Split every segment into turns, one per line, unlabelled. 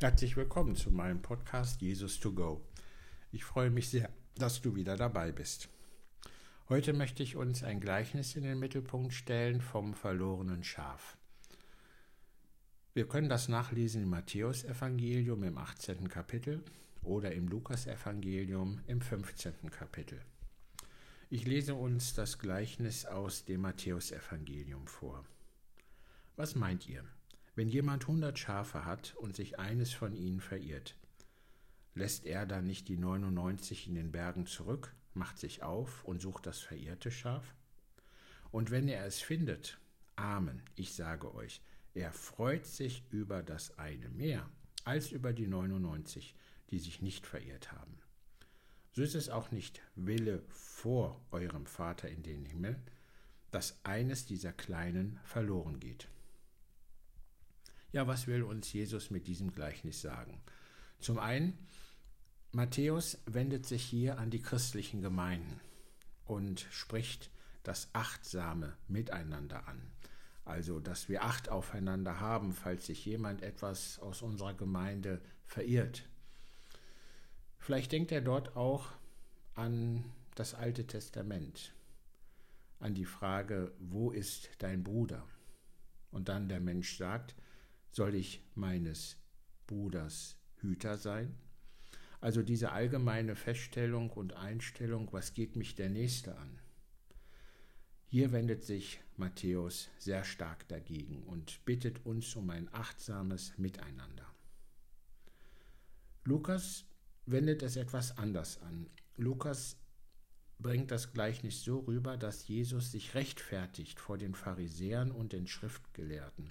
Herzlich willkommen zu meinem Podcast Jesus to Go. Ich freue mich sehr, dass du wieder dabei bist. Heute möchte ich uns ein Gleichnis in den Mittelpunkt stellen vom verlorenen Schaf. Wir können das nachlesen im Matthäusevangelium im 18. Kapitel oder im Lukasevangelium im 15. Kapitel. Ich lese uns das Gleichnis aus dem Matthäusevangelium vor. Was meint ihr? Wenn jemand hundert Schafe hat und sich eines von ihnen verirrt, lässt er dann nicht die 99 in den Bergen zurück, macht sich auf und sucht das verirrte Schaf? Und wenn er es findet, Amen, ich sage euch, er freut sich über das eine mehr als über die 99, die sich nicht verirrt haben. So ist es auch nicht Wille vor eurem Vater in den Himmel, dass eines dieser Kleinen verloren geht. Ja, was will uns Jesus mit diesem Gleichnis sagen? Zum einen, Matthäus wendet sich hier an die christlichen Gemeinden und spricht das achtsame Miteinander an. Also, dass wir Acht aufeinander haben, falls sich jemand etwas aus unserer Gemeinde verirrt. Vielleicht denkt er dort auch an das Alte Testament, an die Frage, wo ist dein Bruder? Und dann der Mensch sagt, soll ich meines Bruders Hüter sein? Also diese allgemeine Feststellung und Einstellung, was geht mich der Nächste an? Hier wendet sich Matthäus sehr stark dagegen und bittet uns um ein achtsames Miteinander. Lukas wendet es etwas anders an. Lukas bringt das Gleichnis so rüber, dass Jesus sich rechtfertigt vor den Pharisäern und den Schriftgelehrten.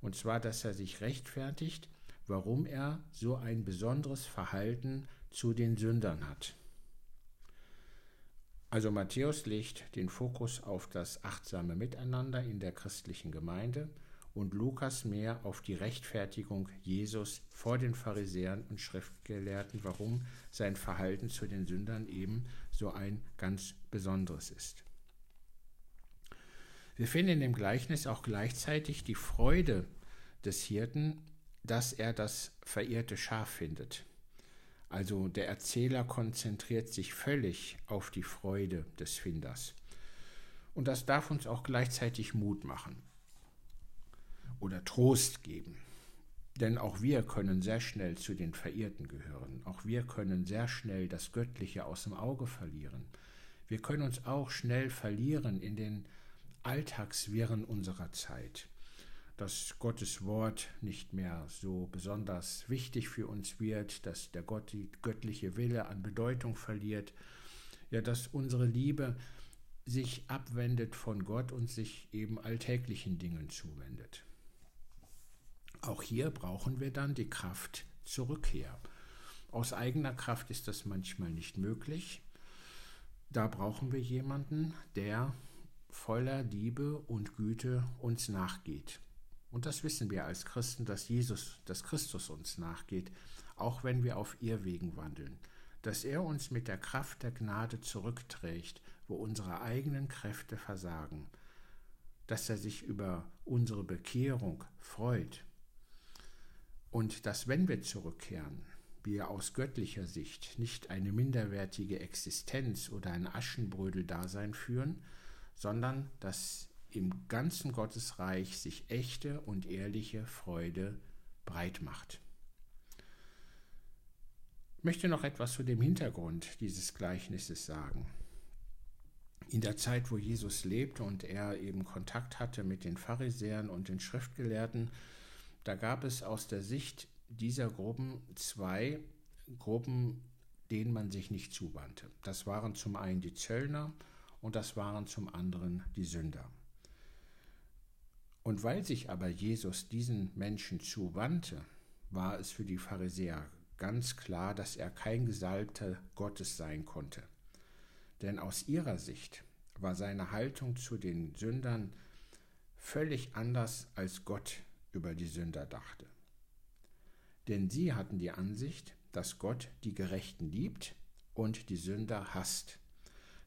Und zwar, dass er sich rechtfertigt, warum er so ein besonderes Verhalten zu den Sündern hat. Also Matthäus legt den Fokus auf das achtsame Miteinander in der christlichen Gemeinde und Lukas mehr auf die Rechtfertigung Jesus vor den Pharisäern und Schriftgelehrten, warum sein Verhalten zu den Sündern eben so ein ganz besonderes ist. Wir finden in dem Gleichnis auch gleichzeitig die Freude des Hirten, dass er das verirrte Schaf findet. Also der Erzähler konzentriert sich völlig auf die Freude des Finders. Und das darf uns auch gleichzeitig Mut machen oder Trost geben. Denn auch wir können sehr schnell zu den Verirrten gehören. Auch wir können sehr schnell das Göttliche aus dem Auge verlieren. Wir können uns auch schnell verlieren in den Alltagswirren unserer Zeit, dass Gottes Wort nicht mehr so besonders wichtig für uns wird, dass der Gott, die göttliche Wille an Bedeutung verliert, ja, dass unsere Liebe sich abwendet von Gott und sich eben alltäglichen Dingen zuwendet. Auch hier brauchen wir dann die Kraft zur Rückkehr. Aus eigener Kraft ist das manchmal nicht möglich. Da brauchen wir jemanden, der voller Liebe und Güte uns nachgeht. Und das wissen wir als Christen, dass Jesus, dass Christus uns nachgeht, auch wenn wir auf Irrwegen wandeln, dass er uns mit der Kraft der Gnade zurückträgt, wo unsere eigenen Kräfte versagen, dass er sich über unsere Bekehrung freut. Und dass wenn wir zurückkehren, wir aus göttlicher Sicht nicht eine minderwertige Existenz oder ein Aschenbrödel-Dasein führen, sondern dass im ganzen Gottesreich sich echte und ehrliche Freude breit macht. Ich möchte noch etwas zu dem Hintergrund dieses Gleichnisses sagen. In der Zeit, wo Jesus lebte und er eben Kontakt hatte mit den Pharisäern und den Schriftgelehrten, da gab es aus der Sicht dieser Gruppen zwei Gruppen, denen man sich nicht zuwandte. Das waren zum einen die Zöllner und das waren zum anderen die Sünder. Und weil sich aber Jesus diesen Menschen zuwandte, war es für die Pharisäer ganz klar, dass er kein Gesalbter Gottes sein konnte. Denn aus ihrer Sicht war seine Haltung zu den Sündern völlig anders, als Gott über die Sünder dachte. Denn sie hatten die Ansicht, dass Gott die Gerechten liebt und die Sünder hasst.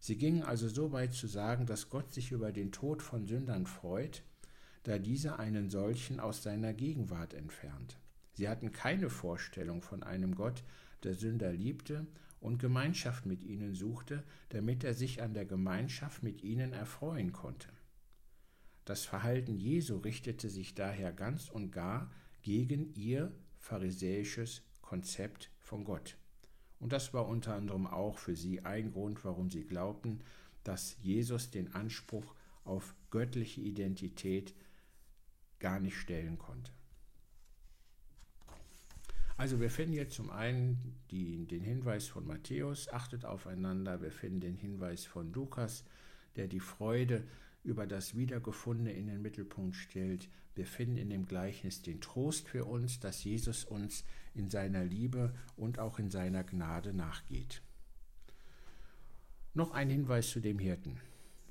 Sie gingen also so weit zu sagen, dass Gott sich über den Tod von Sündern freut, da dieser einen solchen aus seiner Gegenwart entfernt. Sie hatten keine Vorstellung von einem Gott, der Sünder liebte und Gemeinschaft mit ihnen suchte, damit er sich an der Gemeinschaft mit ihnen erfreuen konnte. Das Verhalten Jesu richtete sich daher ganz und gar gegen ihr pharisäisches Konzept von Gott. Und das war unter anderem auch für sie ein Grund, warum sie glaubten, dass Jesus den Anspruch auf göttliche Identität gar nicht stellen konnte. Also wir finden jetzt zum einen die, den Hinweis von Matthäus, achtet aufeinander, wir finden den Hinweis von Lukas, der die Freude über das Wiedergefundene in den Mittelpunkt stellt. Wir finden in dem Gleichnis den Trost für uns, dass Jesus uns in seiner Liebe und auch in seiner Gnade nachgeht. Noch ein Hinweis zu dem Hirten.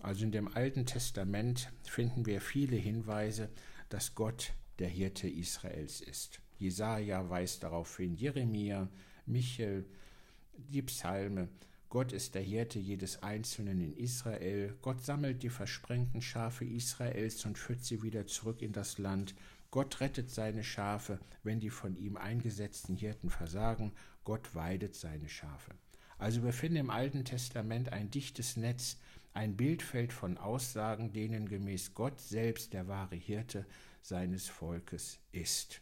Also in dem Alten Testament finden wir viele Hinweise, dass Gott der Hirte Israels ist. Jesaja weist darauf hin, Jeremia, Michel, die Psalme. Gott ist der Hirte jedes Einzelnen in Israel. Gott sammelt die versprengten Schafe Israels und führt sie wieder zurück in das Land. Gott rettet seine Schafe, wenn die von ihm eingesetzten Hirten versagen. Gott weidet seine Schafe. Also wir finden im Alten Testament ein dichtes Netz, ein Bildfeld von Aussagen, denen gemäß Gott selbst der wahre Hirte seines Volkes ist.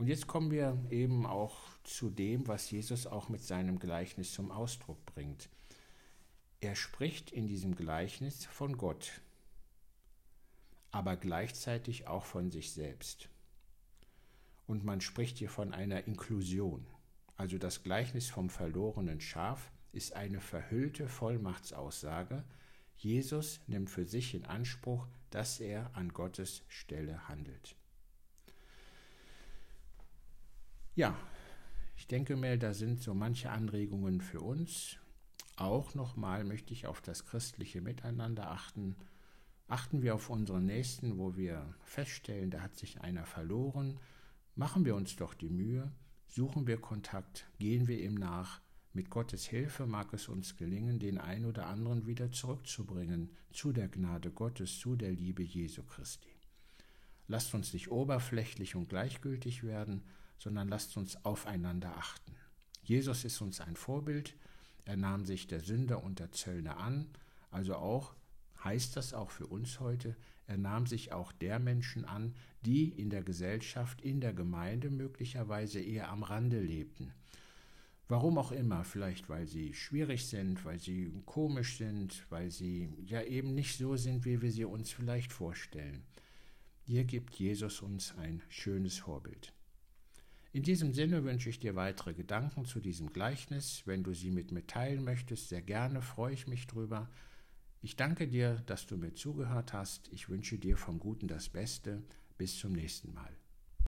Und jetzt kommen wir eben auch zu dem, was Jesus auch mit seinem Gleichnis zum Ausdruck bringt. Er spricht in diesem Gleichnis von Gott, aber gleichzeitig auch von sich selbst. Und man spricht hier von einer Inklusion. Also das Gleichnis vom verlorenen Schaf ist eine verhüllte Vollmachtsaussage. Jesus nimmt für sich in Anspruch, dass er an Gottes Stelle handelt. Ja, ich denke mir, da sind so manche Anregungen für uns. Auch nochmal möchte ich auf das christliche Miteinander achten. Achten wir auf unseren Nächsten, wo wir feststellen, da hat sich einer verloren. Machen wir uns doch die Mühe, suchen wir Kontakt, gehen wir ihm nach. Mit Gottes Hilfe mag es uns gelingen, den ein oder anderen wieder zurückzubringen zu der Gnade Gottes, zu der Liebe Jesu Christi. Lasst uns nicht oberflächlich und gleichgültig werden, sondern lasst uns aufeinander achten. Jesus ist uns ein Vorbild, er nahm sich der Sünder und der Zöllner an, also auch heißt das auch für uns heute, er nahm sich auch der Menschen an, die in der Gesellschaft, in der Gemeinde möglicherweise eher am Rande lebten. Warum auch immer, vielleicht weil sie schwierig sind, weil sie komisch sind, weil sie ja eben nicht so sind, wie wir sie uns vielleicht vorstellen. Hier gibt Jesus uns ein schönes Vorbild. In diesem Sinne wünsche ich dir weitere Gedanken zu diesem Gleichnis. Wenn du sie mit mir teilen möchtest, sehr gerne, freue ich mich drüber. Ich danke dir, dass du mir zugehört hast. Ich wünsche dir vom Guten das Beste. Bis zum nächsten Mal.